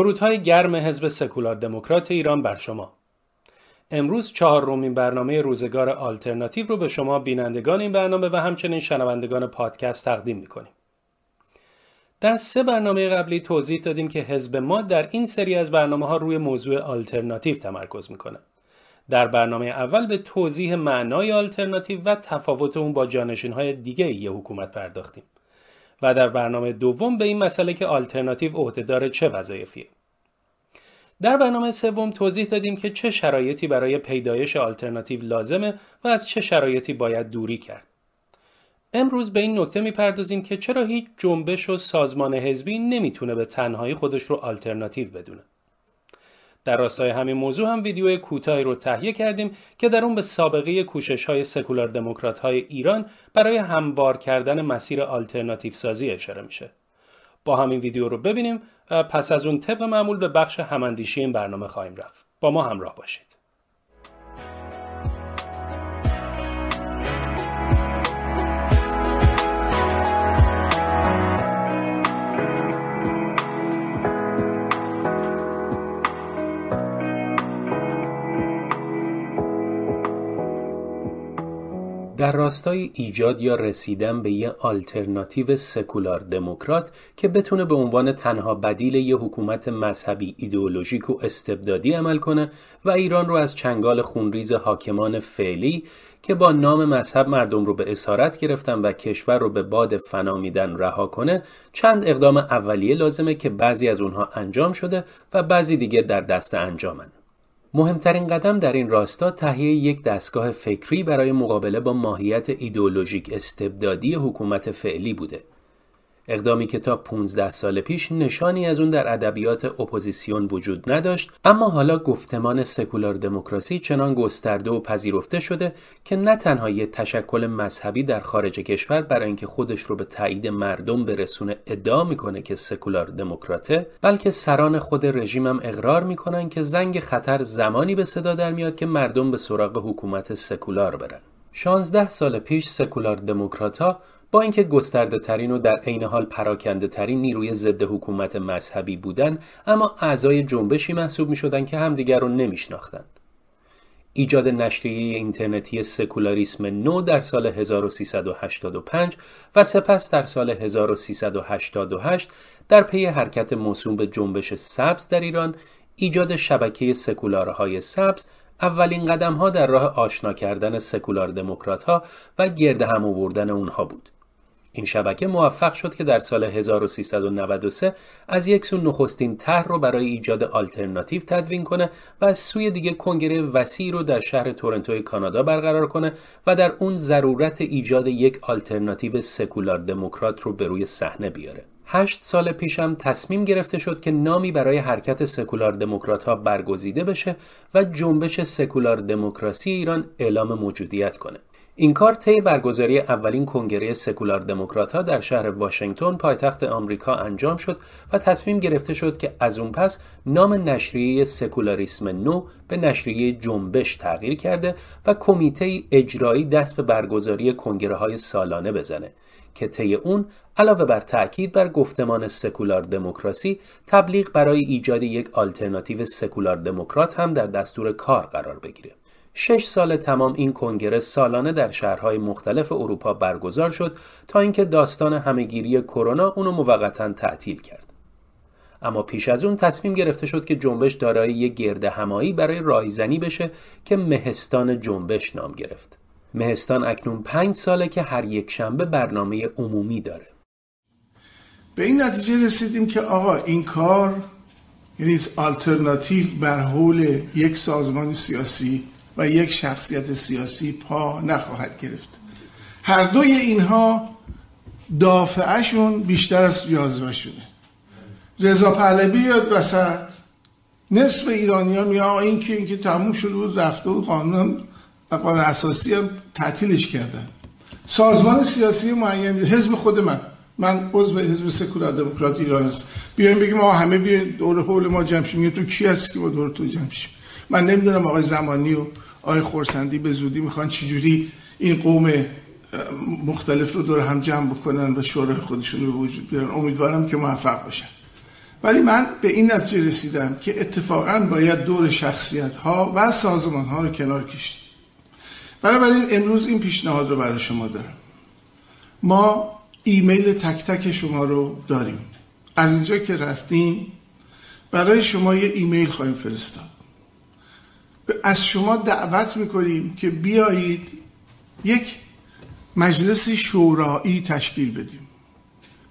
درودهای گرم حزب سکولار دموکرات ایران بر شما. امروز چهار رومین برنامه روزگار آلترناتیو رو به شما بینندگان این برنامه و همچنین شنوندگان پادکست تقدیم می‌کنیم. در سه برنامه قبلی توضیح دادیم که حزب ما در این سری از برنامه ها روی موضوع آلترناتیو تمرکز می‌کنه. در برنامه اول به توضیح معنای آلترناتیو و تفاوت اون با جانشین های دیگه یه حکومت پرداختیم. و در برنامه دوم به این مسئله که آلترناتیو عهدهدار چه وظایفیه در برنامه سوم توضیح دادیم که چه شرایطی برای پیدایش آلترناتیو لازمه و از چه شرایطی باید دوری کرد. امروز به این نکته می‌پردازیم که چرا هیچ جنبش و سازمان حزبی نمی‌تونه به تنهایی خودش رو آلترناتیو بدونه. در راستای همین موضوع هم ویدیو کوتاهی رو تهیه کردیم که در اون به سابقه کوشش های سکولار دموکرات های ایران برای هموار کردن مسیر آلترناتیو سازی اشاره میشه. با همین ویدیو رو ببینیم و پس از اون طبق معمول به بخش هماندیشی این برنامه خواهیم رفت. با ما همراه باشید. در راستای ایجاد یا رسیدن به یه آلترناتیو سکولار دموکرات که بتونه به عنوان تنها بدیل یه حکومت مذهبی ایدئولوژیک و استبدادی عمل کنه و ایران رو از چنگال خونریز حاکمان فعلی که با نام مذهب مردم رو به اسارت گرفتن و کشور رو به باد فنا میدن رها کنه چند اقدام اولیه لازمه که بعضی از اونها انجام شده و بعضی دیگه در دست انجامن. مهمترین قدم در این راستا تهیه یک دستگاه فکری برای مقابله با ماهیت ایدئولوژیک استبدادی حکومت فعلی بوده. اقدامی که تا 15 سال پیش نشانی از اون در ادبیات اپوزیسیون وجود نداشت اما حالا گفتمان سکولار دموکراسی چنان گسترده و پذیرفته شده که نه تنها یک تشکل مذهبی در خارج کشور برای اینکه خودش رو به تایید مردم برسونه ادعا می‌کنه که سکولار دموکراته بلکه سران خود رژیمم اقرار می‌کنن که زنگ خطر زمانی به صدا در میاد که مردم به سراغ حکومت سکولار برن. 16 سال پیش سکولار دموکراتها با اینکه گسترده ترین و در عین حال پراکنده ترین نیروی ضد حکومت مذهبی بودن اما اعضای جنبشی محسوب می شدن که همدیگر رو نمی شناختن. ایجاد نشریه اینترنتی سکولاریسم نو در سال 1385 و سپس در سال 1388 در پی حرکت موسوم به جنبش سبز در ایران ایجاد شبکه سکولارهای سبز اولین قدم ها در راه آشنا کردن سکولار دموکرات ها و گرد هم آوردن اونها بود. این شبکه موفق شد که در سال 1393 از یک سو نخستین طرح رو برای ایجاد آلترناتیو تدوین کنه و از سوی دیگه کنگره وسیع رو در شهر تورنتو کانادا برقرار کنه و در اون ضرورت ایجاد یک آلترناتیو سکولار دموکرات رو به روی صحنه بیاره. هشت سال پیشم تصمیم گرفته شد که نامی برای حرکت سکولار دموکرات ها برگزیده بشه و جنبش سکولار دموکراسی ایران اعلام موجودیت کنه. این کار طی برگزاری اولین کنگره سکولار دموکرات ها در شهر واشنگتن پایتخت آمریکا انجام شد و تصمیم گرفته شد که از اون پس نام نشریه سکولاریسم نو به نشریه جنبش تغییر کرده و کمیته اجرایی دست به برگزاری کنگره های سالانه بزنه که طی اون علاوه بر تاکید بر گفتمان سکولار دموکراسی تبلیغ برای ایجاد یک آلترناتیو سکولار دموکرات هم در دستور کار قرار بگیره. شش سال تمام این کنگره سالانه در شهرهای مختلف اروپا برگزار شد تا اینکه داستان همهگیری کرونا اونو موقتا تعطیل کرد. اما پیش از اون تصمیم گرفته شد که جنبش دارای یک گرد همایی برای رایزنی بشه که مهستان جنبش نام گرفت. مهستان اکنون پنج ساله که هر یک شنبه برنامه عمومی داره. به این نتیجه رسیدیم که آقا این کار یعنی آلترناتیو بر حول یک سازمان سیاسی و یک شخصیت سیاسی پا نخواهد گرفت. هر دوی اینها دافعشون بیشتر از جاذبه شده. رضا پهلوی یاد وسط. نصف ایرانی ها میگه این که این که تموم شده بود رفته و قانون قانون اساسی هم تعطیلش کردن. سازمان سیاسی معین حزب خود من. من عضو حزب سکولار دموکرات ایران هست بیایم بگیم ما همه بیاین دور حول ما جمع شیم تو کی هست که با دور تو جمع شیم من نمی‌دونم آقای زمانی و آقای خورسندی به زودی می‌خوان چجوری این قوم مختلف رو دور هم جمع بکنن و شورای خودشون رو وجود بیارن. امیدوارم که موفق باشن. ولی من به این نتیجه رسیدم که اتفاقا باید دور شخصیت ها و سازمان ها رو کنار کشید. بنابراین امروز این پیشنهاد رو برای شما دارم. ما ایمیل تک تک شما رو داریم. از اینجا که رفتیم برای شما یه ایمیل خواهیم فرستاد. از شما دعوت می‌کنیم که بیایید یک مجلس شورایی تشکیل بدیم.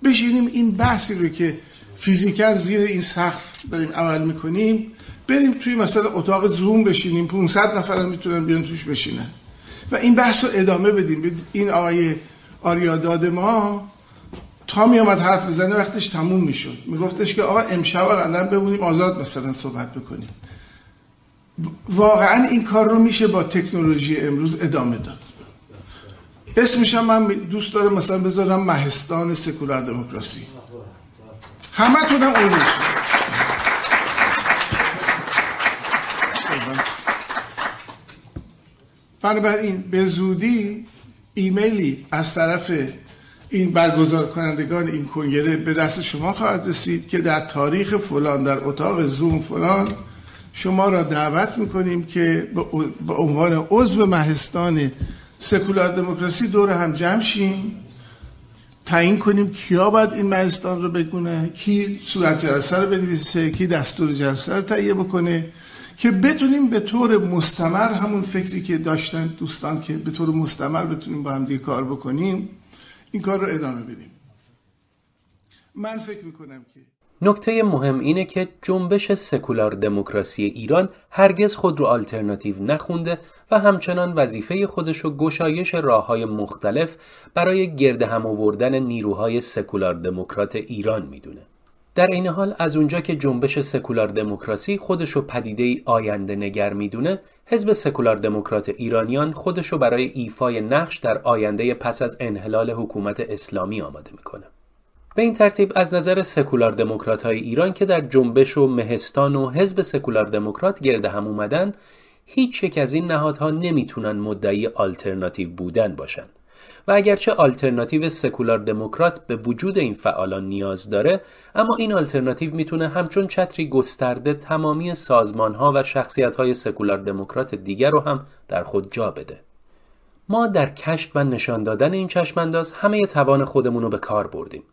بشینیم این بحثی رو که فیزیکال زیر این سقف داریم عمل می‌کنیم بریم توی مثلا اتاق زوم بشینیم 500 نفر می‌تونن بیان توش بشینن. و این بحث رو ادامه بدیم. این آقای آریاداد ما تا می آمد حرف بزنه وقتش تموم می‌شد. میگفتش که آقا امشب قدم بمونیم آزاد مثلا صحبت بکنیم. واقعا این کار رو میشه با تکنولوژی امروز ادامه داد. اسمش هم من دوست دارم مثلا بذارم مهستان سکولار دموکراسی. همه تونم بنابراین به زودی ایمیلی از طرف این برگزار کنندگان این کنگره به دست شما خواهد رسید که در تاریخ فلان در اتاق زوم فلان شما را دعوت می‌کنیم که به عنوان عضو مهستان سکولار دموکراسی دور هم جمع شیم. تعیین کنیم کیا باید این مهستان رو بگونه کی صورت جلسه رو بنویسه کی دستور جلسه رو تهیه بکنه که بتونیم به طور مستمر همون فکری که داشتن دوستان که به طور مستمر بتونیم با هم دیگه کار بکنیم این کار رو ادامه بدیم. من فکر می‌کنم که نکته مهم اینه که جنبش سکولار دموکراسی ایران هرگز خود رو آلترناتیو نخونده و همچنان وظیفه خودش رو گشایش راه های مختلف برای گرد هم آوردن نیروهای سکولار دموکرات ایران می‌دونه. در این حال از اونجا که جنبش سکولار دموکراسی خودش رو پدیده آینده نگر می‌دونه حزب سکولار دموکرات ایرانیان خودش رو برای ایفای نقش در آینده پس از انحلال حکومت اسلامی آماده می‌کنه به این ترتیب از نظر سکولار دموکرات های ایران که در جنبش و مهستان و حزب سکولار دموکرات گرد هم اومدن هیچ یک از این نهادها نمی‌تونن مدعی آلترناتیو بودن باشن. و اگرچه آلترناتیو سکولار دموکرات به وجود این فعالان نیاز داره اما این آلترناتیو می‌تونه همچون چتری گسترده تمامی سازمان ها و شخصیت های سکولار دموکرات دیگر رو هم در خود جا بده. ما در کشف و نشان دادن این چشمانداز همه توان خودمون رو به کار بردیم.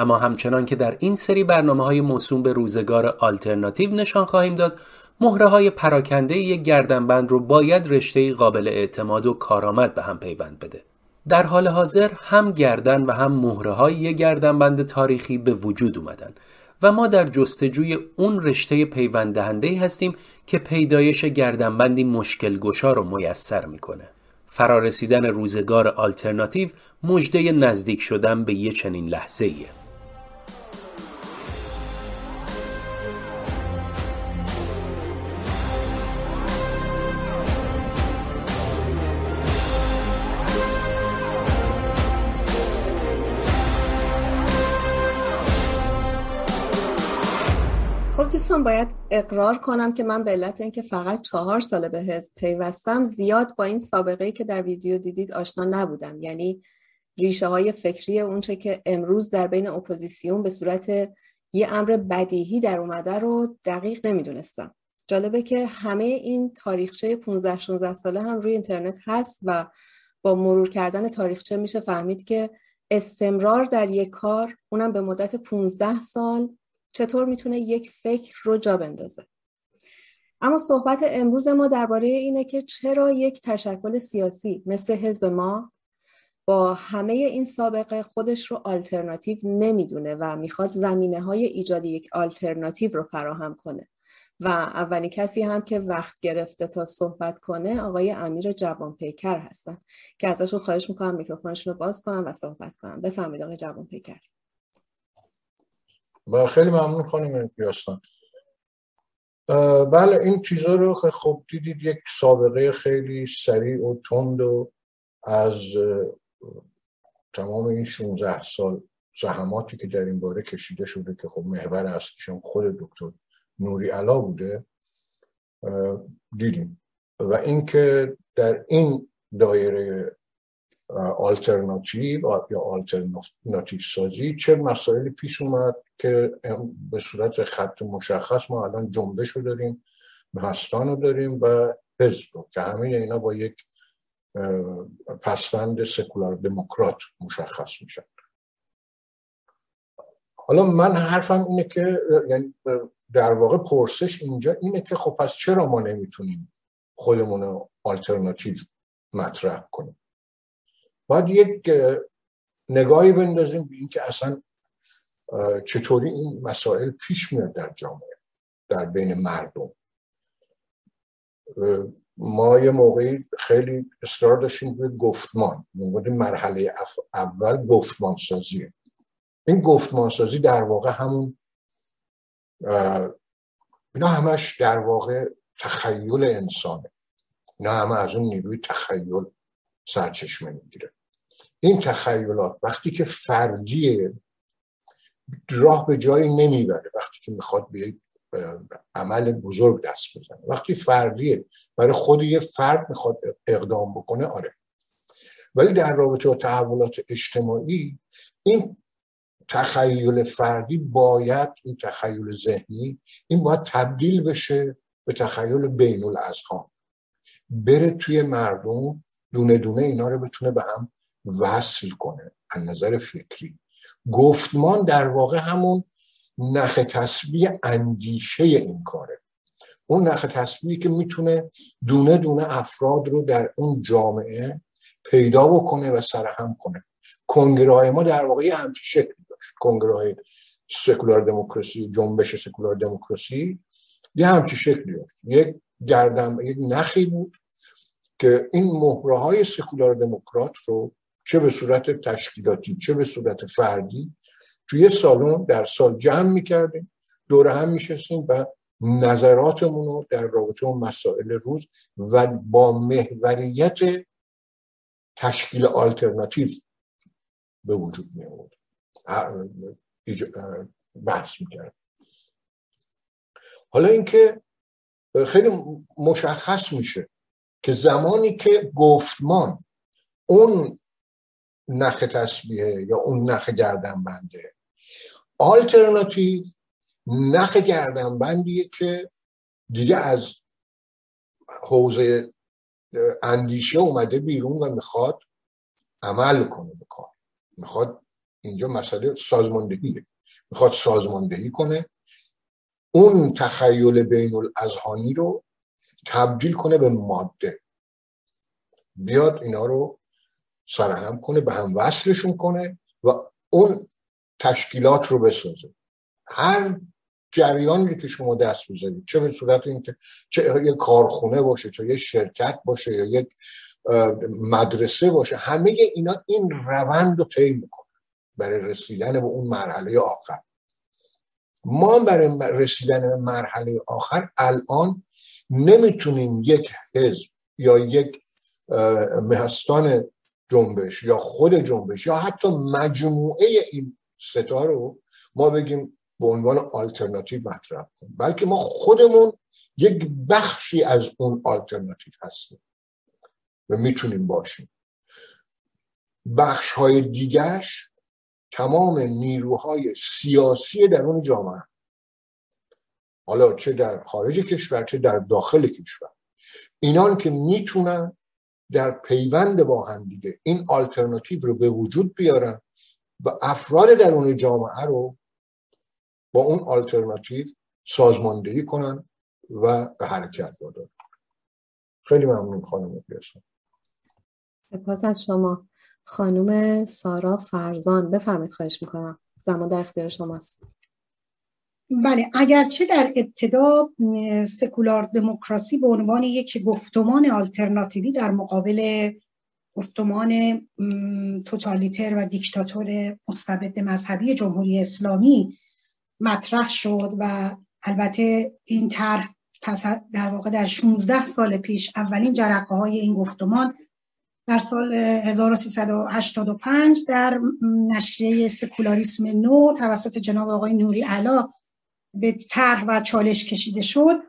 اما همچنان که در این سری برنامه های موسوم به روزگار آلترناتیو نشان خواهیم داد مهره های پراکنده یک گردنبند رو باید رشته قابل اعتماد و کارآمد به هم پیوند بده در حال حاضر هم گردن و هم مهره های یک گردنبند تاریخی به وجود اومدن و ما در جستجوی اون رشته پیوند دهنده هستیم که پیدایش گردنبندی مشکل گشا رو میسر می‌کنه. فرارسیدن روزگار آلترناتیو مجده نزدیک شدن به یه چنین لحظه. دوستان باید اقرار کنم که من به علت اینکه فقط چهار ساله به حزب پیوستم زیاد با این سابقه که در ویدیو دیدید آشنا نبودم. یعنی ریشه های فکری اونچه که امروز در بین اپوزیسیون به صورت یه امر بدیهی در اومده رو دقیق نمی‌دونستم. جالبه که همه این تاریخچه 15 16 ساله هم روی اینترنت هست و با مرور کردن تاریخچه میشه فهمید که استمرار در یک کار اونم به مدت 15 سال چطور می‌تونه یک فکر رو جا بندازه. اما صحبت امروز ما درباره اینه که چرا یک تشکل سیاسی مثل حزب ما با همه این سابقه خودش رو آلترناتیو نمی‌دونه و می‌خواد زمینه های ایجاد یک آلترناتیو رو فراهم کنه. و اولین کسی هم که وقت گرفته تا صحبت کنه آقای امیر جوان پیکر هستن که ازشون خواهش می‌کنم میکروفونشون رو باز کنم و صحبت کنم. بفهمید آقای جوان پیکر با خیلی ممنون خانم پیاستان. بله این چیزا رو خب دیدید یک سابقه خیلی سریع و تند و از تمام این 16 سال زحماتی که در این باره کشیده شده که خب محور اصلیشون خود دکتر نوری علا بوده دیدیم. و اینکه در این دایره آلترناتیو یا آلترناتیو سازی چه مسائلی پیش اومد که به صورت خط مشخص ما الان جنبش رو داریم مهستان رو داریم و حزب رو که همه اینا با یک پسوند سکولار دموکرات مشخص میشن. حالا من حرفم اینه که یعنی در واقع پرسش اینجا اینه که خب پس چرا ما نمی‌تونیم خودمون رو آلترناتیو مطرح کنیم؟ باید یک نگاهی بندازیم به اینکه اصلا چطوری این مسائل پیش میاد در جامعه در بین مردم. ما یه موقعی خیلی اصرار داشتیم به گفتمان مورد مرحله اول گفتمان سازیه این گفتمان سازی در واقع همون اینا همش در واقع تخیل انسانه. اینا همه از اون نیروی تخیل سرچشمه می‌گیره. این تخیلات وقتی که فردیه راه به جایی نمی‌بره وقتی که می‌خواد به عمل بزرگ دست بزنه وقتی فردیه برای خود یه فرد می‌خواد اقدام بکنه آره. ولی در رابطه با تحولات اجتماعی این تخیل فردی باید این تخیل ذهنی این باید تبدیل بشه به تخیل بین الاذهان بره توی مردم دونه دونه اینا رو بتونه به هم وصل کنه از نظر فکری. گفتمان در واقع همون نخ تسبیح اندیشه این کاره. اون نخ تسبیحی که می‌تونه دونه دونه افراد رو در اون جامعه پیدا بکنه و سرهم کنه. کنگره ما در واقع همچی شکلی داشت. کنگره سکولار دموکراسی جنبش سکولار دموکراسی یه همچی شکلی داشت. یک گردم یک نخی بود که این مهره های سکولار دموکرات رو چه به صورت تشکیلاتی چه به صورت فردی. توی سالن در سال جمع می‌کردیم دور هم میشستیم و نظراتمون رو در رابطه با مسائل روز و با محوریت تشکیل آلترناتیو به وجود می آورد بحث می‌کرد حالا اینکه خیلی مشخص میشه که زمانی که گفتمان اون نخ تسبیحه یا اون نخ گردن بنده آلترناتیو نخ گردن بندیه که دیگه از حوزه اندیشه اومده بیرون و می‌خواد عمل کنه به کار. می‌خواد اینجا مسئله سازماندهیه. می‌خواد سازماندهی کنه. اون تخیل بین الاذهانی رو تبدیل کنه به ماده. بیاد اینا رو سرهم کنه به هم وصلشون کنه و اون تشکیلات رو بسازه. هر جریانی که شما دست بزنید چه به صورت اینکه چه یک کارخونه باشه چه یک شرکت باشه یا یک مدرسه باشه همه اینا این روند رو طی می‌کنه برای رسیدن به اون مرحله آخر. ما برای رسیدن به مرحله آخر الان نمی‌تونیم یک حزب یا یک مهستان جنبش یا خود جنبش یا حتی مجموعه این ستا رو ما بگیم به عنوان آلترناتیو مطرح کنیم. بلکه ما خودمون یک بخشی از اون آلترناتیو هستیم و می‌تونیم باشیم. بخش های دیگرش تمام نیروهای سیاسی درون جامعه حالا چه در خارج کشور چه در داخل کشور. اینان که می‌تونن در پیوند با هم دیگه. این آلترناتیو رو به وجود بیارن و افراد درون جامعه رو با اون آلترناتیو سازماندهی کنن و به حرکت بادن خیلی ممنون خانم بیاسم سپاس از شما. خانم سارا فرزان بفرمید خواهش می‌کنم. زمان در اختیار شماست. بله اگرچه در ابتدا سکولار دموکراسی به عنوان یک گفتمان آلترناتیوی در مقابل گفتمان توتالیتر و دیکتاتور مستبد مذهبی جمهوری اسلامی مطرح شد و البته این طرح پس در واقع در 16 سال پیش اولین جرقه های این گفتمان در سال 1385 در نشریه سکولاریسم نو توسط جناب آقای نوری علا به طرح و چالش کشیده شد.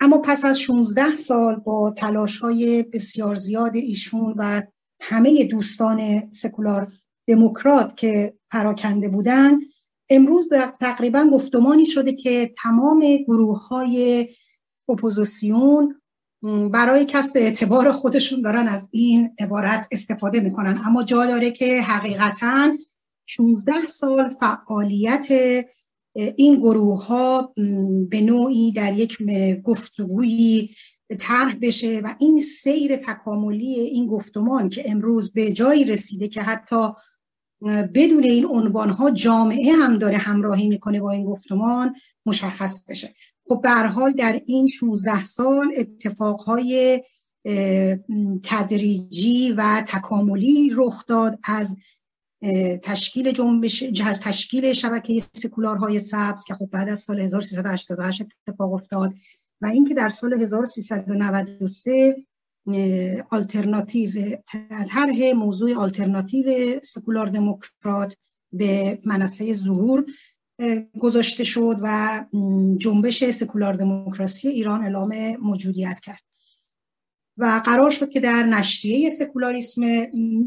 اما پس از 16 سال با تلاش های بسیار زیاد ایشون و همه دوستان سکولار دموکرات که پراکنده بودند امروز تقریبا گفتمانی شده که تمام گروه های اپوزیسیون برای کسب اعتبار خودشون دارن از این عبارت استفاده می‌کنن. اما جا داره که حقیقتا 16 سال فعالیت این گروه ها به نوعی در یک گفتگویی طرح بشه و این سیر تکاملی این گفتمان که امروز به جایی رسیده که حتی بدون این عنوان ها جامعه هم داره همراهی می‌کنه با این گفتمان مشخص بشه. خب به حال در این 16 سال اتفاقهای تدریجی و تکاملی رخ داد از تشکیل جنبش از تشکیل شبکه سکولارهای سبز که خب بعد از سال 1388 اتفاق افتاد و اینکه در سال 1393 آلترناتیو طرح موضوع آلترناتیو سکولار دموکرات به منصه ظهور گذاشته شد و جنبش سکولار دموکراسی ایران اعلام موجودیت کرد. و قرار شد که در نشریه سکولاریسم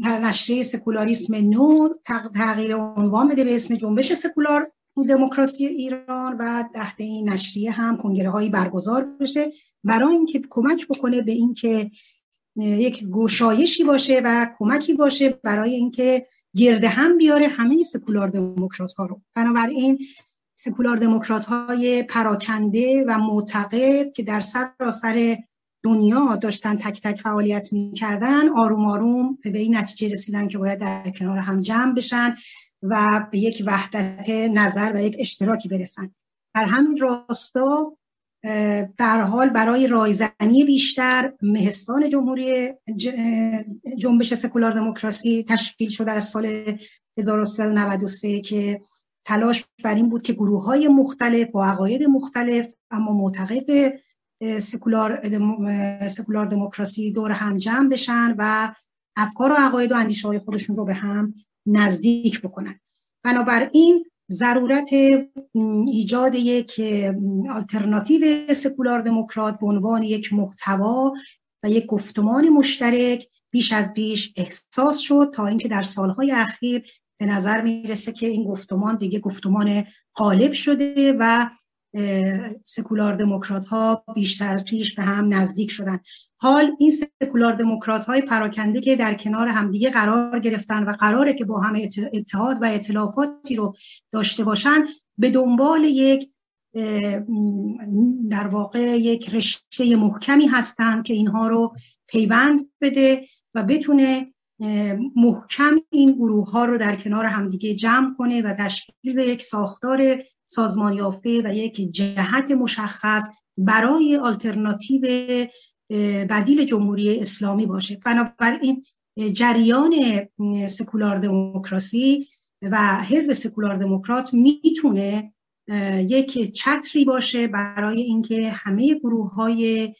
نشریه سکولاریسم نو تغییر عنوان بده به اسم جنبش سکولار دموکراسی ایران و تحت این نشریه هم کنگره هایی برگزار بشه. برای اینکه کمک بکنه به اینکه یک گشایشی باشه و کمکی باشه برای اینکه گرد هم بیاره همه سکولار دموکرات ها رو. بنابراین سکولار دموکرات های پراکنده و معتقد که در سراسر دنیا داشتن تک تک فعالیت می‌کردن آروم آروم به این نتیجه رسیدن که باید در کنار هم جمع بشن و به یک وحدت نظر و یک اشتراکی برسن. در همین راستا در حال برای رایزنی بیشتر مهستان جمهوری جنبش سکولار دموکراسی تشکیل شده در سال 1393 که تلاش بر این بود که گروه های مختلف با عقاید مختلف اما معتقد به سکولار, سکولار دموکراسی دور هم جمع بشن و افکار و عقاید و اندیشه های خودشون رو به هم نزدیک بکنن. بنابراین ضرورت ایجاد یک آلترناتیو سکولار دموکرات به عنوان یک محتوا و یک گفتمان مشترک بیش از بیش احساس شد تا اینکه در سالهای اخیر به نظر می‌رسه که این گفتمان دیگه گفتمان غالب شده و سکولار دموکرات ها بیشتر پیش به هم نزدیک شدن. حال این سکولار دموکرات های پراکنده که در کنار همدیگه قرار گرفتن و قراره که با هم اتحاد و اطلافاتی رو داشته باشن به دنبال یک در واقع یک رشته محکمی هستند که اینها رو پیوند بده و بتونه محکم این گروه ها رو در کنار همدیگه جمع کنه و تشکیل یک ساختار سازمان یافته و یک جهت مشخص برای آلترناتیو بدیل جمهوری اسلامی باشه. بنابراین جریان سکولار دموکراسی و حزب سکولار دموکرات می‌تونه یک چتری باشه برای اینکه همه گروه های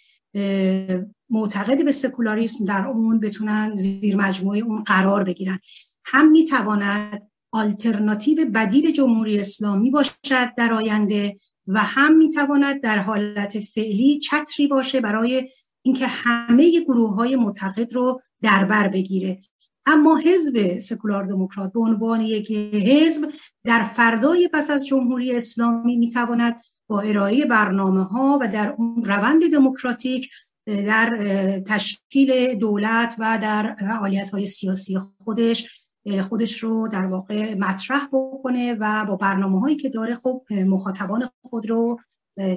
معتقد به سکولاریسم در اون بتونن زیر مجموعه اون قرار بگیرن. هم می‌تواند آلترناتیو بدیل جمهوری اسلامی باشد در آینده و هم می‌تواند در حالت فعلی چتری باشه برای اینکه همه گروه های معتقد رو در بر بگیره. اما حزب سکولار دموکرات به عنوان یک حزب در فردای پس از جمهوری اسلامی می‌تواند با ارائه برنامه ها و در اون روند دموکراتیک در تشکیل دولت و در فعالیت های سیاسی خودش خودش رو در واقع مطرح بکنه و با برنامه هایی که داره خب مخاطبان خود رو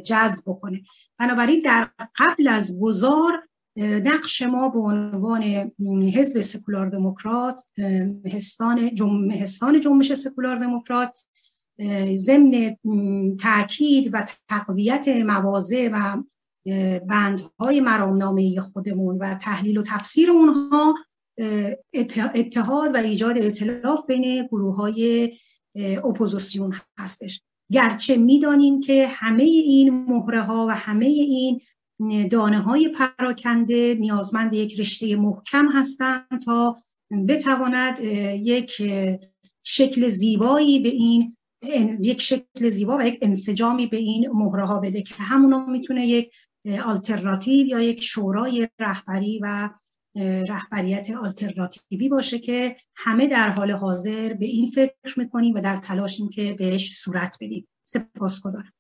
جذب بکنه. بنابراین در قبل از گذار نقش ما به عنوان حزب سکولار دموکرات مهستان جنبش سکولار دموکرات ضمن تاکید و تقویت مواضع و بندهای مرامنامه خودمون و تحلیل و تفسیر اونها اتحاد و ایجاد ائتلاف بین گروه های اپوزیسیون هستش. گرچه می‌دانیم که همه این مهره ها و همه این دانه های پراکنده نیازمند یک رشته محکم هستند تا بتواند یک شکل زیبایی به این یک شکل زیبا و یک انسجامی به این مهره ها بده که همونو می‌تونه یک آلترناتیو یا یک شورای رهبری و رهبریت آلترناتیوی باشه که همه در حال حاضر به این فکر می‌کنیم و در تلاشیم که بهش صورت بدیم. سپاس گذارم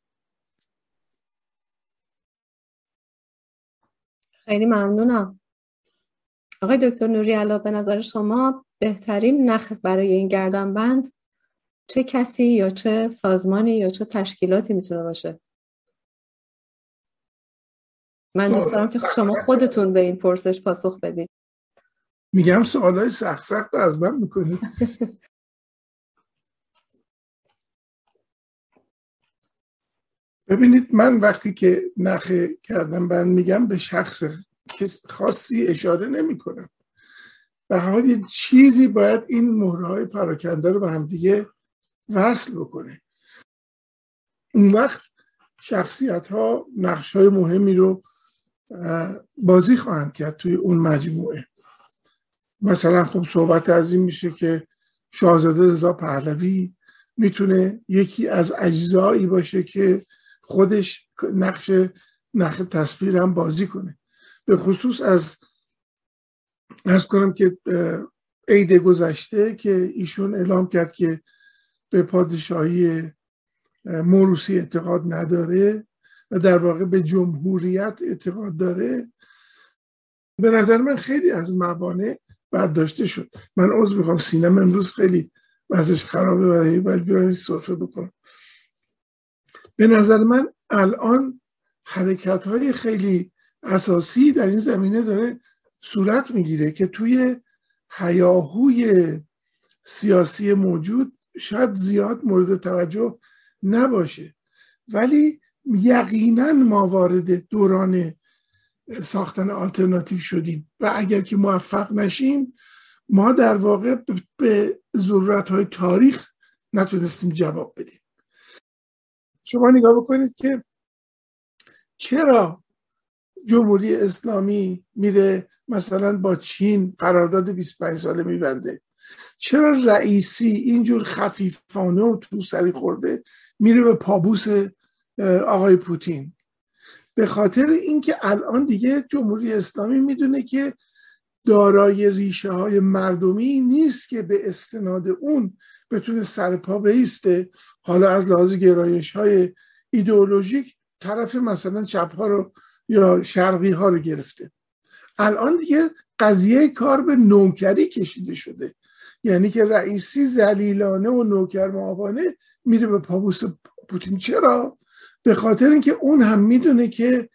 خیلی ممنونم. آقای دکتر نوری علا به نظر شما بهترین نخ برای این گردن بند چه کسی یا چه سازمانی یا چه تشکیلاتی می‌تونه باشه؟ من دوست دارم که شما خودتون به این پرسش پاسخ بدید میگم سوالای سخت سخت از من می‌کنید ببینید من وقتی که نخ کردم بند میگم به شخص خاصی اشاره نمی کنم به حال یه چیزی باید این مهره های پراکنده رو به هم دیگه وصل بکنه. اون وقت شخصیت ها نقش های مهمی رو بازی خواهند کرد توی اون مجموعه. مثلا خب صحبت از این میشه که شاهزاده رضا پهلوی می‌تونه یکی از اجزایی باشه که خودش نقش نقش تصویر هم بازی کنه. به خصوص از ارز کنم که عید گذشته که ایشون اعلام کرد که به پادشاهی موروسی اعتقاد نداره. و در واقع به جمهوریت اعتقاد داره. به نظر من خیلی از موانع برداشته شد. من عضو می‌خوام سینم امروز خیلی وضعش خرابه و باید بیارم صرفه بکنم. به نظر من الان حرکت های خیلی اساسی در این زمینه داره صورت می‌گیره که توی حیاهوی سیاسی موجود شاید زیاد مورد توجه نباشه. ولی یقینا ما وارد دوران ساختن آلترناتیو شدیم و اگر که موفق نشیم ما در واقع به ضرورت های تاریخ نتونستیم جواب بدیم. شما نگاه بکنید که چرا جمهوری اسلامی میره مثلا با چین قرارداد 25 ساله میبنده؟ چرا رئیسی اینجور خفیفانه و تو سری خورده میره به پابوس آقای پوتین. به خاطر اینکه الان دیگه جمهوری اسلامی می‌دونه که دارای ریشه های مردمی نیست که به استناد اون بتونه سرپا بیسته. حالا از لحاظ گرایش های ایدئولوژیک طرف مثلا چپ ها رو یا شرقی ها رو گرفته. الان دیگه قضیه کار به نوکری کشیده شده. یعنی که رئیسی زلیلانه و نوکر معاونه میره به پابوس پوتین. چرا؟ به خاطر اینکه اون هم می‌دونه که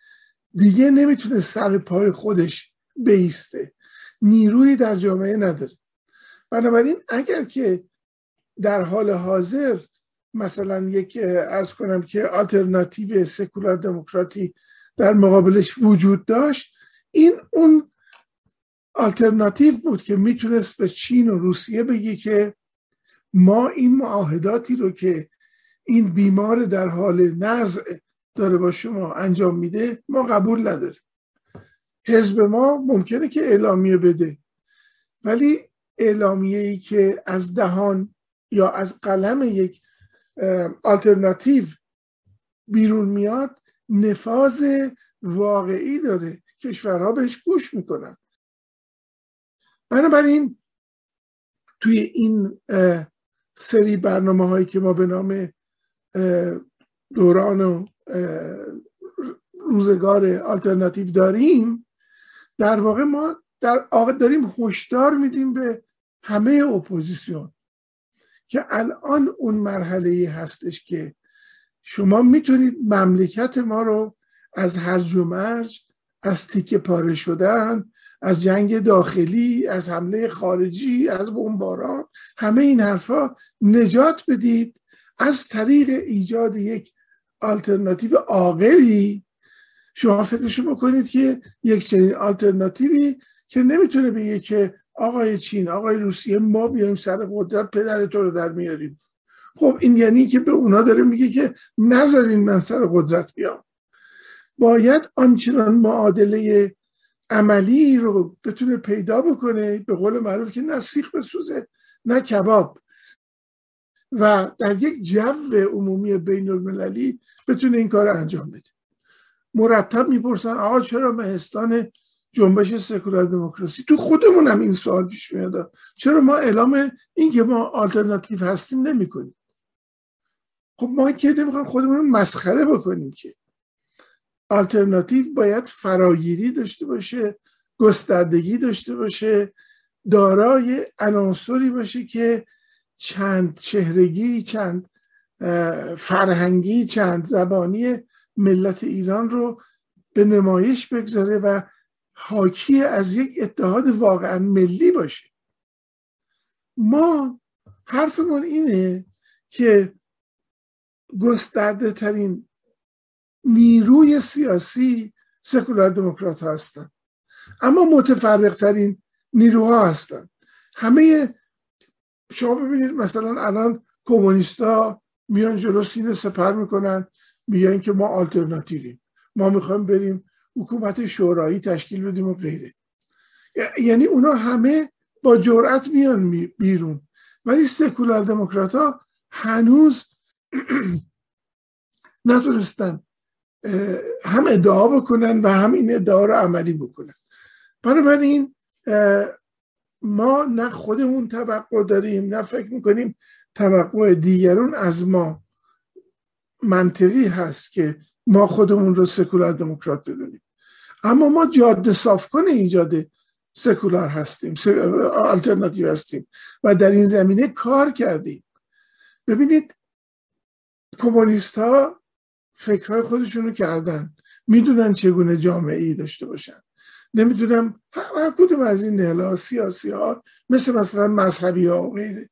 دیگه نمی‌تونه سر پای خودش بیسته. نیروی در جامعه نداره. بنابراین اگر که در حال حاضر مثلا یک ارز کنم که آلترناتیو سکولار دموکراتی در مقابلش وجود داشت این اون آلترناتیو بود که می‌تونست به چین و روسیه بگی که ما این معاهداتی رو که این بیمار در حال نزع داره با شما انجام میده ما قبول نداریم. حزب ما ممکنه که اعلامیه بده. ولی اعلامیه ای که از دهان یا از قلم یک آلترناتیو بیرون میاد نفاذ واقعی داره. کشورها بهش گوش می‌کنن. بنابراین توی این سری برنامه هایی که ما به نام دوران و روزگار آلترناتیو داریم در واقع ما در داریم هشدار میدیم به همه اپوزیسیون که الان اون مرحله هستش که شما می‌تونید مملکت ما رو از هرج و مرج از تیکه پاره شدن از جنگ داخلی از حمله خارجی از بمباران همه این حرفا نجات بدید. از طریق ایجاد یک آلترناتیو عاقلی شما فکرشو بکنید که یک چنین آلترناتیوی که نمی‌تونه بگه که آقای چین آقای روسیه ما بیایم سر قدرت پدر تو رو در میاریم. خب این یعنی که به اونا داره میگه که نذارین من سر قدرت بیام. باید آنچنان معادله عملی رو بتونه پیدا بکنه به قول معروف که نه سیخ بسوزه نه کباب. و در یک جو عمومی بین المللی بتونه این کار انجام بده. مرتب می‌پرسن آقا چرا مهستان جنبش سکولار دموکراسی؟ تو خودمون هم این سوال پیش میاد. چرا ما اعلام این که ما آلترناتیو هستیم نمی کنیم خب ما که نمی‌خوایم خودمون مسخره بکنیم که. آلترناتیو باید فراگیری داشته باشه گستردگی داشته باشه دارای عناصری باشه که چند چهرگی چند فرهنگی چند زبانی ملت ایران رو به نمایش بگذاره و حاکی از یک اتحاد واقعا ملی باشه. ما حرفمون اینه که گسترده ترین نیروی سیاسی سکولار دموکرات ها هستن. اما متفرق ترین نیروها هستن. همه شما ببینید مثلا الان کمونیستا میان جلو سینه سپر می‌کنن میگن که ما آلترناتیویم. ما می‌خوایم بریم حکومت شورایی تشکیل بدیم و غیره. یعنی اونا همه با جرأت میان بیرون. ولی سکولار دموکرات ها هنوز نتونستن هم ادعا بکنن و هم این ادعا رو عملی بکنن. بنابراین ما نه خودمون توقع داریم نه فکر می‌کنیم توقع دیگرون از ما منطقی هست که ما خودمون رو سکولار دموکرات بدونیم. اما ما جاده صاف کنه ایجاد سکولار هستیم آلترناتیو هستیم و در این زمینه کار کردیم. ببینید کمونیست ها فکرهای خودشون رو کردن. می‌دونن چگونه جامعه ای داشته باشن. نمی‌دونم هر کدوم از این نهلا سیاسی ها مثل مثلا مذهبی ها و غیره.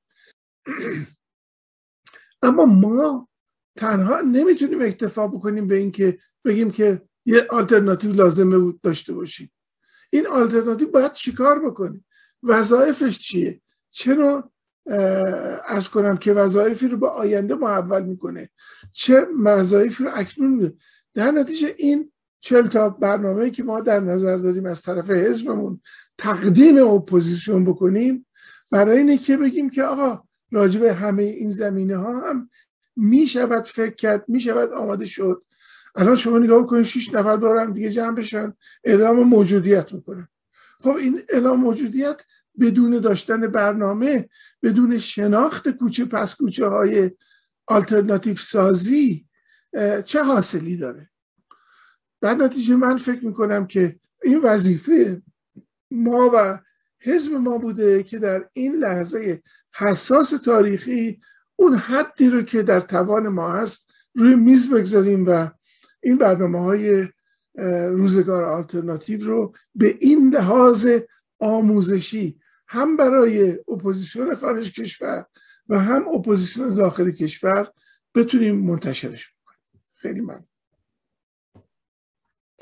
اما ما تنها نمی‌تونیم اکتفا بکنیم به اینکه بگیم که یه آلترناتیو لازمه بود داشته باشیم. این آلترناتیو باید چیکار بکنیم وظایفش چیه؟ چرا عرض کنم که وظایفی رو به آینده محول می‌کنه؟ چه وظایفی رو اکنون میده؟ در نتیجه این چل تا برنامه که ما در نظر داریم از طرف حزبمون تقدیم اپوزیسیون بکنیم برای اینه که بگیم که آقا راجب همه این زمینه ها هم می‌شود فکر کرد می‌شود آماده شد. الان شما نگاه کنید شیش نفر دارن دیگه جمع بشن اعلام موجودیت می‌کنن. خب این اعلام موجودیت بدون داشتن برنامه بدون شناخت کوچه پس کوچه های سازی چه حاصلی داره؟ در نتیجه من فکر می‌کنم که این وظیفه ما و حزب ما بوده که در این لحظه حساس تاریخی اون حدی رو که در توان ما هست روی میز بگذاریم و این برنامه های روزگار آلترناتیو رو به این لحاظ آموزشی هم برای اپوزیسیون خارج کشور و هم اپوزیسیون داخل کشور بتونیم منتشرش بکنیم. خیلی من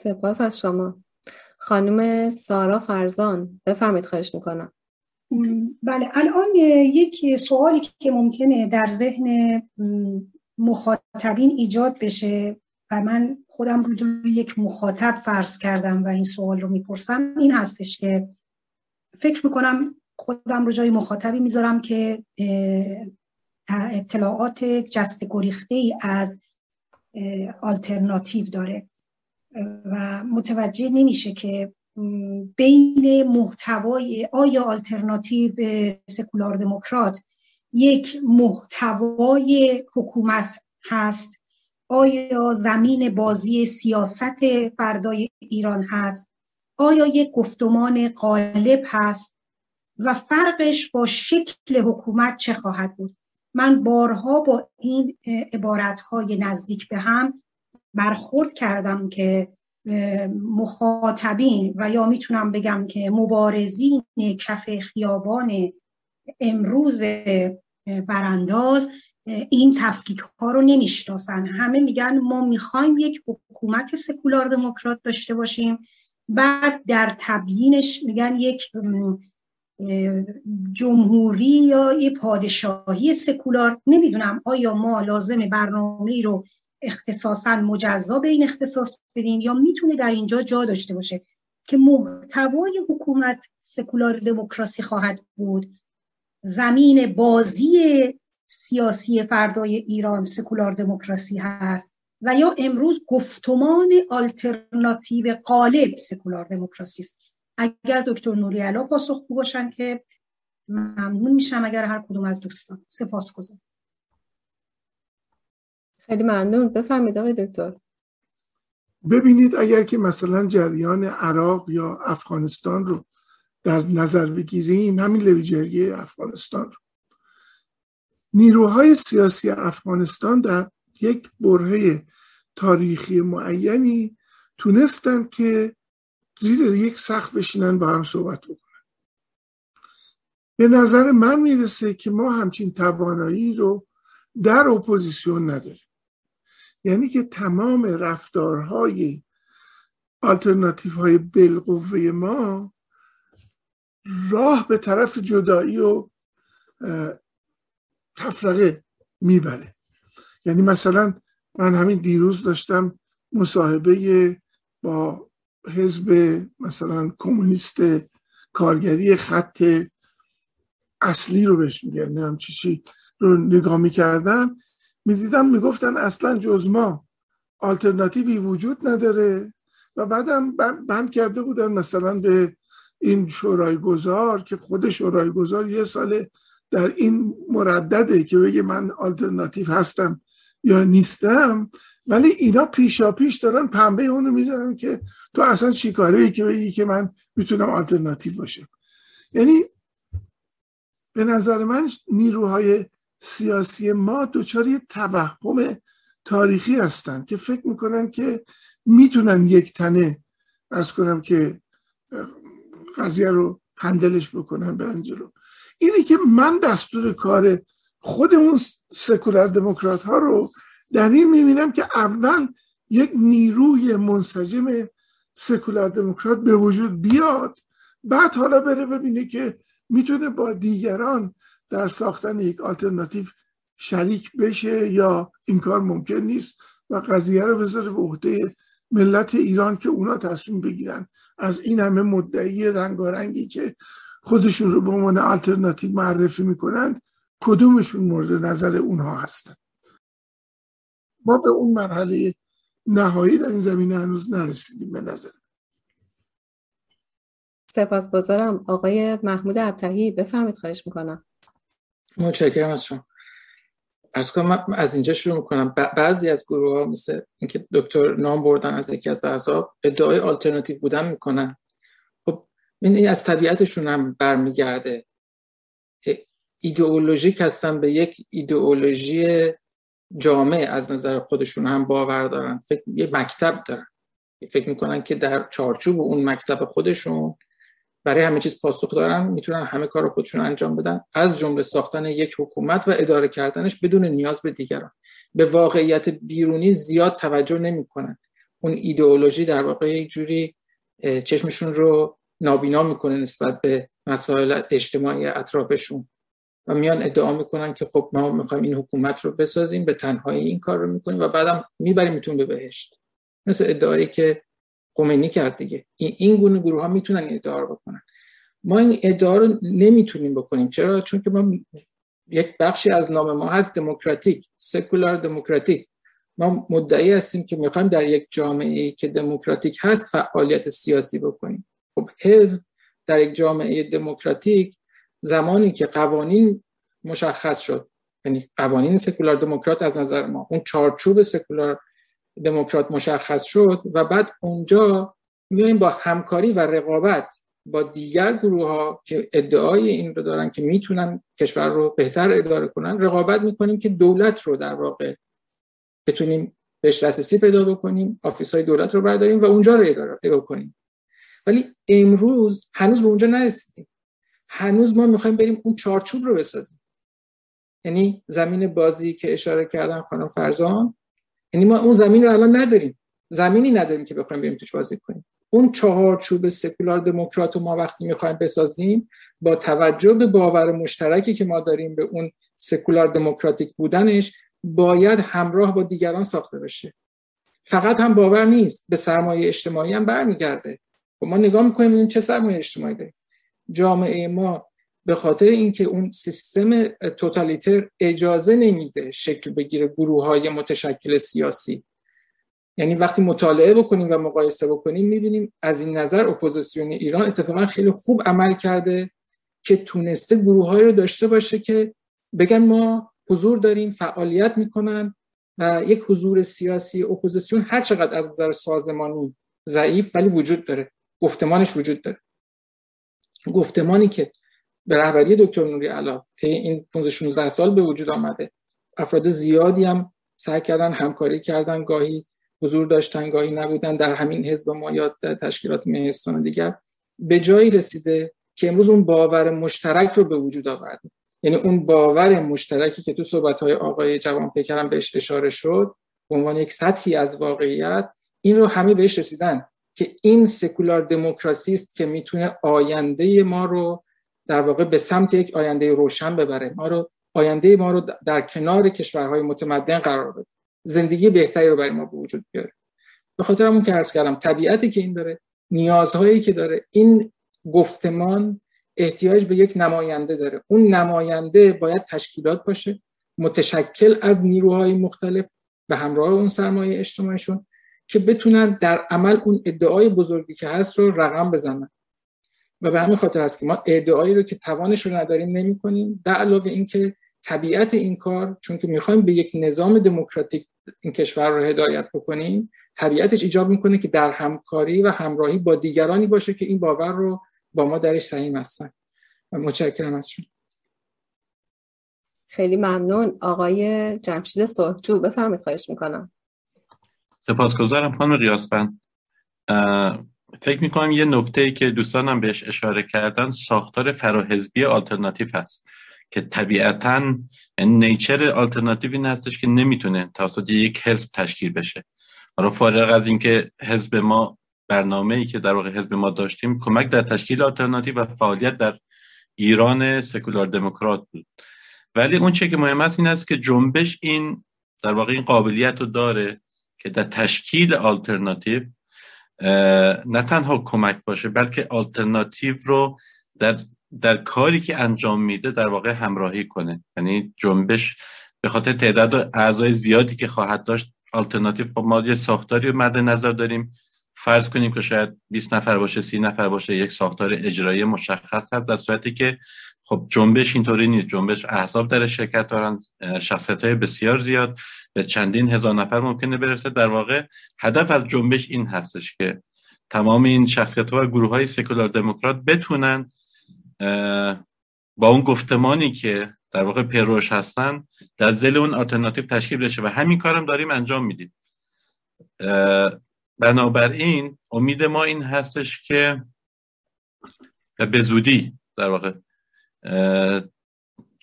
سپاس از شما. خانم سارا فرزان بفرمید خواهش می‌کنم. بله الان یک سوالی که ممکنه در ذهن مخاطبین ایجاد بشه و من خودم رو یک مخاطب فرض کردم و این سوال رو می‌پرسم این هستش که فکر می‌کنم خودم رو جای مخاطبی می‌ذارم که اطلاعات جست گریخته ای از آلترناتیو داره. و متوجه نمیشه که بین محتوای آیا آلترناتیو سکولار دموکرات یک محتوای حکومت هست آیا زمین بازی سیاست فردای ایران هست آیا یک گفتمان غالب هست و فرقش با شکل حکومت چه خواهد بود؟ من بارها با این عبارتهای نزدیک به هم برخورد کردم که مخاطبین و یا می‌تونم بگم که مبارزین کف خیابان امروز برانداز این تفکیک ها رو نمی‌شناسن. همه میگن ما می‌خوایم یک حکومت سکولار دموکرات داشته باشیم. بعد در تبیینش میگن یک جمهوری یا یه پادشاهی سکولار. نمی‌دونم آیا ما لازم برنامه رو اختصاصا مجزا به این اختصاص بدیم یا می‌تونه در اینجا جا داشته باشه که محتوای حکومت سکولار دموکراسی خواهد بود. زمین بازی سیاسی فردای ایران سکولار دموکراسی هست و یا امروز گفتمان آلترناتیو قالب سکولار دموکراسی است. اگر دکتر نوری علا پاسخگو باشن که ممنون میشم اگر هر کدوم از دوستان سپاس گذارم خیلی ممنون. بفرمید آقای دکتر. ببینید اگر که مثلا جریان عراق یا افغانستان رو در نظر بگیریم همین لویجرگی افغانستان رو. نیروهای سیاسی افغانستان در یک برهه تاریخی معینی تونستن که زیر یک سقف بشینن با هم صحبت بکنن. به نظر من می‌رسه که ما همچین توانایی رو در اپوزیسیون نداریم. یعنی که تمام رفتارهای آلترناتیف های بالقوه ما راه به طرف جدایی و تفرقه می‌بره. یعنی مثلا من همین دیروز داشتم مصاحبه با حزب مثلا کمونیست کارگری خط اصلی رو بهش میگن هم چیزی رو نگاه می‌کردم. می‌دیدم می‌گفتن اصلا جز ما آلترناتیوی وجود نداره و بعدم بند کرده بودن مثلا به این شورای گذار که خود شورای گذار یه سال در این مردده که بگه من آلترناتیو هستم یا نیستم ولی اینا پیشا پیش دارن پنبه اونو می‌زنن که تو اصلا چیکاره ای که بگی که من می‌تونم آلترناتیو باشم؟ یعنی به نظر من نیروهای سیاسی ما دچار یه توهم تاریخی هستن که فکر می‌کنن که می‌تونن یک تنه ارز کنم که قضیه رو هندلش بکنن برن جلو. اینی که من دستور کار خود اون سکولار دموکرات ها رو در این می‌بینم که اول یک نیروی منسجم سکولار دموکرات به وجود بیاد بعد حالا بره ببینه که می‌تونه با دیگران در ساختن یک آلترناتیو شریک بشه یا این کار ممکن نیست و قضیه رو بذاره به عهده ملت ایران که اونا تصمیم بگیرن. از این همه مدعی رنگارنگی که خودشون رو به عنوان آلترناتیو معرفی می‌کنن کدومشون مورد نظر اونها هستن؟ ما به اون مرحله نهایی در این زمینه هنوز نرسیدیم به نظر. سپاسگزارم آقای محمود ابتهی. بفهمید خواهش می‌کنم. متشکرم از شما. از کنم از اینجا شروع می‌کنم. بعضی از گروه ها مثل اینکه دکتر نام بردن از یکی از احزاب ادعای آلترناتیو بودن می‌کنن. خب این از طبیعتشون هم برمیگرده. ایدئولوژیک هستن به یک ایدئولوژی جامع از نظر خودشون هم باور دارن. فکر یه مکتب دارن. فکر می‌کنن که در چارچوب اون مکتب خودشون برای همه چیز پاسخ دارن می‌تونن همه کار رو خودشون انجام بدن. از جمله ساختن یک حکومت و اداره کردنش بدون نیاز به دیگران. به واقعیت بیرونی زیاد توجه نمی‌کنن. اون ایدئولوژی در واقع یک جوری چشمشون رو نابینا می‌کنه نسبت به مسائل اجتماعی اطرافشون. و میان ادعا می‌کنن که خب ما می‌خوایم این حکومت رو بسازیم به تنهایی این کار رو می‌کنیم و بعدم می‌بریم میتون به بهشت. مثل ادعایی که خمینی کرد دیگه. این گونه گروه ها می‌تونن ادعا رو بکنن. ما این ادعا رو نمی‌تونیم بکنیم. چرا؟ چون که ما یک بخشی از نام ما هست دموکراتیک سکولار دموکراتیک. ما مدعی هستیم که می‌خوایم در یک جامعه که دموکراتیک هست فعالیت سیاسی بکنیم. خب حزب در یک جامعه دموکراتیک زمانی که قوانین مشخص شد یعنی قوانین سکولار دموکرات از نظر ما اون چارچوب سکولار دموکرات مشخص شد و بعد اونجا میایم با همکاری و رقابت با دیگر گروه ها که ادعای این رو دارن که می‌تونن کشور رو بهتر اداره کنن رقابت می‌کنیم که دولت رو در واقع بتونیم بهش دسترسی پیدا بکنیم آفیس های دولت رو برداریم و اونجا رو اداره کنیم. ولی امروز هنوز به اونجا نرسیدیم. هنوز ما می‌خوایم بریم اون چارچوب رو بسازیم. یعنی زمین بازی که اشاره کردم خانم فرزان یعنی ما اون زمین رو الان نداریم. زمینی نداریم که بخوایم بریم توش بازی کنیم. اون چهارچوب سکولار دموکرات ما وقتی می‌خوایم بسازیم با توجه به باور مشترکی که ما داریم به اون سکولار دموکراتیک بودنش باید همراه با دیگران ساخته بشه. فقط هم باور نیست. به سرمایه اجتماعی هم برمیگرده. و ما نگاه می‌کنیم این چه سرمایه اجتماعی داره جامعه ما به خاطر اینکه اون سیستم توتالیتر اجازه نمیده شکل بگیره گروه های متشکل سیاسی. یعنی وقتی مطالعه بکنیم و مقایسه بکنیم می‌بینیم از این نظر اپوزیسیون ایران اتفاقا خیلی خوب عمل کرده که تونسته گروه رو داشته باشه که بگن ما حضور داریم فعالیت می‌کنن و یک حضور سیاسی اپوزیسیون هر چقدر از نظر سازمانی ضعیف ولی وجود داره. گفتمانش وجود داره. گفتمانی که به رهبری دکتر نوری علا طی این 15 16 سال به وجود آمده. افراد زیادی هم سعی کردن همکاری کردن گاهی حضور داشتن گاهی نبودن در همین حزب ما یا تشکیلات مهستان دیگر. به جایی رسیده که امروز اون باور مشترک رو به وجود آورده. یعنی اون باور مشترکی که تو صحبت های آقای جوان پیکرم بهش اشاره شد به عنوان یک سطحی از واقعیت این رو همه بهش رسیدن که این سکولار دموکراسی است که می‌تونه آینده ما رو در واقع به سمت یک آینده روشن ببره. ما رو آینده ما رو در کنار کشورهای متمدن قرار بده. زندگی بهتری رو برای ما به وجود بیاره. به خاطر همون که عرض کردم طبیعتی که این داره نیازهایی که داره این گفتمان احتیاج به یک نماینده داره. اون نماینده باید تشکیلات باشه متشکل از نیروهای مختلف به همراه اون سرمایه اجتماعیشون که بتونن در عمل اون ادعای بزرگی که هست رو رقم بزنن. و به همین خاطر هست که ما ادعایی رو که توانش رو نداریم نمی کنیم. در علاوه اینکه طبیعت این کار چون که می‌خوایم به یک نظام دموکراتیک این کشور رو هدایت بکنیم طبیعتش ایجاب می‌کنه که در همکاری و همراهی با دیگرانی باشه که این باور رو با ما درش سعیم هستن. متشکرم از شما. خیلی ممنون. آقای جمشید صحجو بفرمید خواهش می‌کنم. سپاسگزارم خانم ریاسبند فکر می‌کنم یه نکته که دوستانم بهش اشاره کردن ساختار فراحزبی آلترناتیو هست که طبیعتا نیچر آلترناتیو این هستش که نمی‌تونه توسط یک حزب تشکیل بشه. حالا فارغ از اینکه حزب ما برنامه ای که در واقع حزب ما داشتیم کمک در تشکیل آلترناتیو و فعالیت در ایران سکولار دموکرات بود. ولی اون چه که مهم است این است که جنبش این در واقع این قابلیت رو داره که در تشکیل آلترناتیو نه تنها کمک باشه بلکه آلترناتیو رو در در کاری که انجام میده در واقع همراهی کنه. یعنی جنبش به خاطر تعداد اعضای زیادی که خواهد داشت آلترناتیو خب ما یه ساختاری مد نظر داریم. فرض کنیم که شاید 20 نفر باشه 30 نفر باشه یک ساختار اجرایی مشخص هست در صورتی که خب جنبش اینطوری نیست. جنبش احزاب در شرکت دارن شخصیت های بسیار زیاد. به چندین هزار نفر ممکنه برسه. در واقع هدف از جنبش این هستش که تمام این شخصیت ها و گروه های سکولار دموکرات بتونن با اون گفتمانی که در واقع پیروش هستن در زل اون آلترناتیو تشکیل بشه. و همین کارم داریم انجام میدیم. بنابراین امید ما این هستش که به زودی در واقع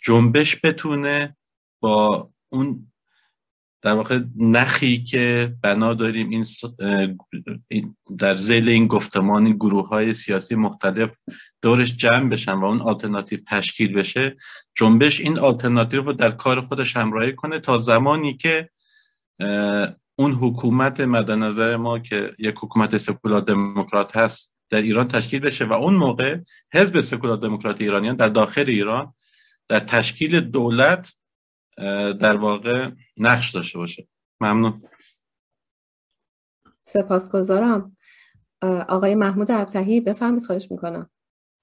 جنبش بتونه با اون در واقع نخی که بنا داریم این در زیل این گفتمان گروه های سیاسی مختلف دورش جمع بشن و اون آلترناتیو تشکیل بشه جنبش این آلترناتیو رو در کار خودش همراهی کنه تا زمانی که اون حکومت مد نظر ما که یک حکومت سکولار دموکرات هست در ایران تشکیل بشه و اون موقع حزب سکولار دموکرات ایرانیان در داخل ایران در تشکیل دولت در واقع نقش داشته باشه. ممنون. سپاسگزارم. آقای محمود ابتهی بفرمید خواهش می‌کنم.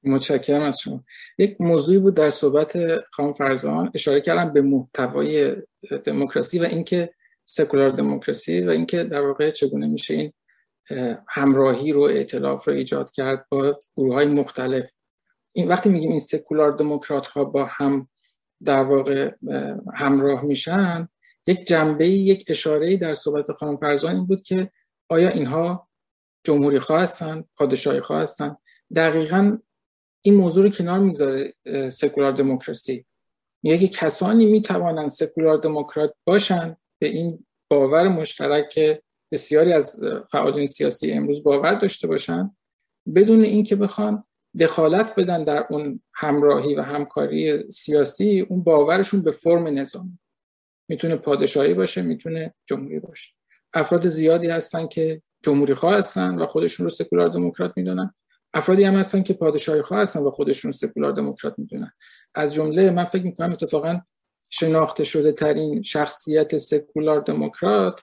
متشکرم از شما. یک موضوعی بود در صحبت خانم فرزان. اشاره کردم به محتوای دموکراسی و اینکه سکولار دموکراسی و اینکه در واقع چگونه میشه این همراهی رو اعتلاف رو ایجاد کرد با گروه های مختلف. این وقتی میگیم این سکولار دموکرات ها با هم در واقع همراه میشن یک جنبه یک اشاره در صحبت خانم فرزان این بود که آیا اینها جمهوری خواه هستن پادشاهی خواه هستن؟ دقیقا این موضوع رو کنار می‌گذاره سکولار دموکراسی. میگه کسانی می‌توانند سکولار دموکرات باشند به این باور مشترک که بسیاری از فعالین سیاسی امروز باور داشته باشند بدون اینکه بخوان دخالت بدن در اون همراهی و همکاری سیاسی اون باورشون به فرم نظام. می‌تونه پادشاهی باشه می‌تونه جمهوری باشه. افراد زیادی هستن که جمهوری خواه هستن و خودشون رو سکولار دموکرات می‌دونن. افرادی هم هستن که پادشاهی خواه هستن و خودشون سکولار دموکرات می‌دونن. از جمله من فکر می‌کنم اتفاقا شناخته شده ترین شخصیت سکولار دموکرات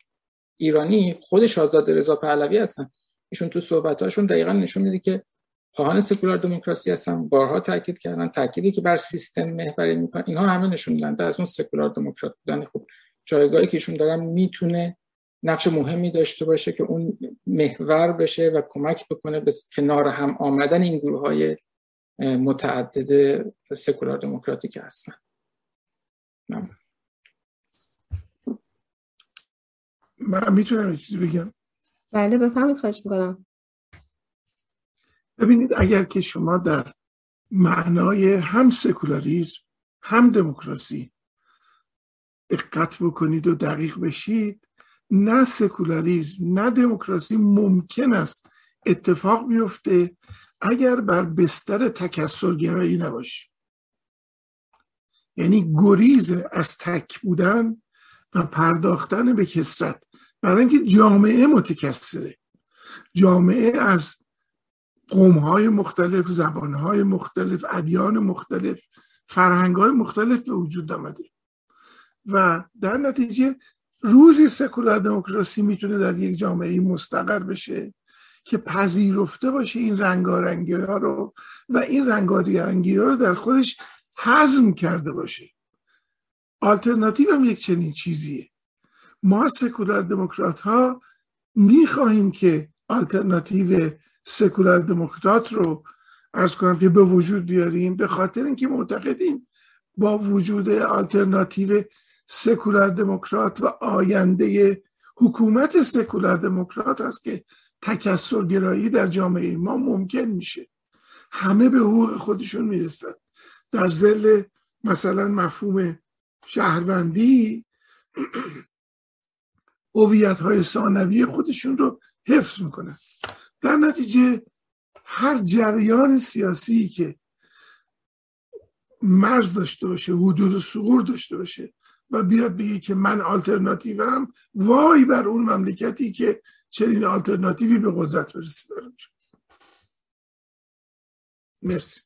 ایرانی خودش آزاد رضا پهلوی هستن. ایشون تو صحبتاشون دقیقا نشون میده که خواهان سکولار دموکراسی هستن بارها تاکید کردن تاکیدی که بر سیستم محوری می‌کنن اینها همه نشون میدن از اون سکولار دموکرات بودن. خب جایگاهی که ایشون دارن می‌تونه نقش مهمی داشته باشه که اون محور بشه و کمک بکنه به کنار هم آمدن این گروه های متعدد سکولار دموکراتیک هستن. من می‌تونم چیزی بگم. بله بفهمید خواهش می‌کنم. ببینید اگر که شما در معنای هم سکولاریزم هم دموکراسی دقت بکنید و دقیق بشید نه سکولاریزم نه دموکراسی ممکن است اتفاق بیفته اگر بر بستر تکسرگرایی نباشه یعنی گریز از تک بودن و پرداختن به کسرت. برای اینکه جامعه متکثره. جامعه از قومهای مختلف زبانهای مختلف ادیان مختلف فرهنگهای مختلف به وجود آمده. و در نتیجه روزی سکولار دموکراسی می‌تونه در یک جامعه مستقر بشه که پذیرفته باشه این رنگارنگی ها رو و این رنگارنگی ها رو در خودش حزم کرده باشه. آلترناتیو هم یک چنین چیزیه. ما سکولار دموکرات ها می‌خواهیم که آلترناتیو سکولار دموکرات رو ارز کنم که به وجود بیاریم به خاطر اینکه معتقدیم با وجود آلترناتیو سکولار دموکرات و آینده حکومت سکولار دموکرات است که تکسرگرایی در جامعه ما ممکن میشه. همه به حقوق خودشون می‌رسن. در زل مثلا مفهوم شهروندی هویت های ثانوی خودشون رو حفظ می‌کنن. در نتیجه هر جریان سیاسی که مرز داشته باشه حدود و سغور داشته باشه و بیاد بگه که من آلترناتیوم وای بر اون مملکتی که چنین آلترناتیوی به قدرت برسه. دارم مرسی.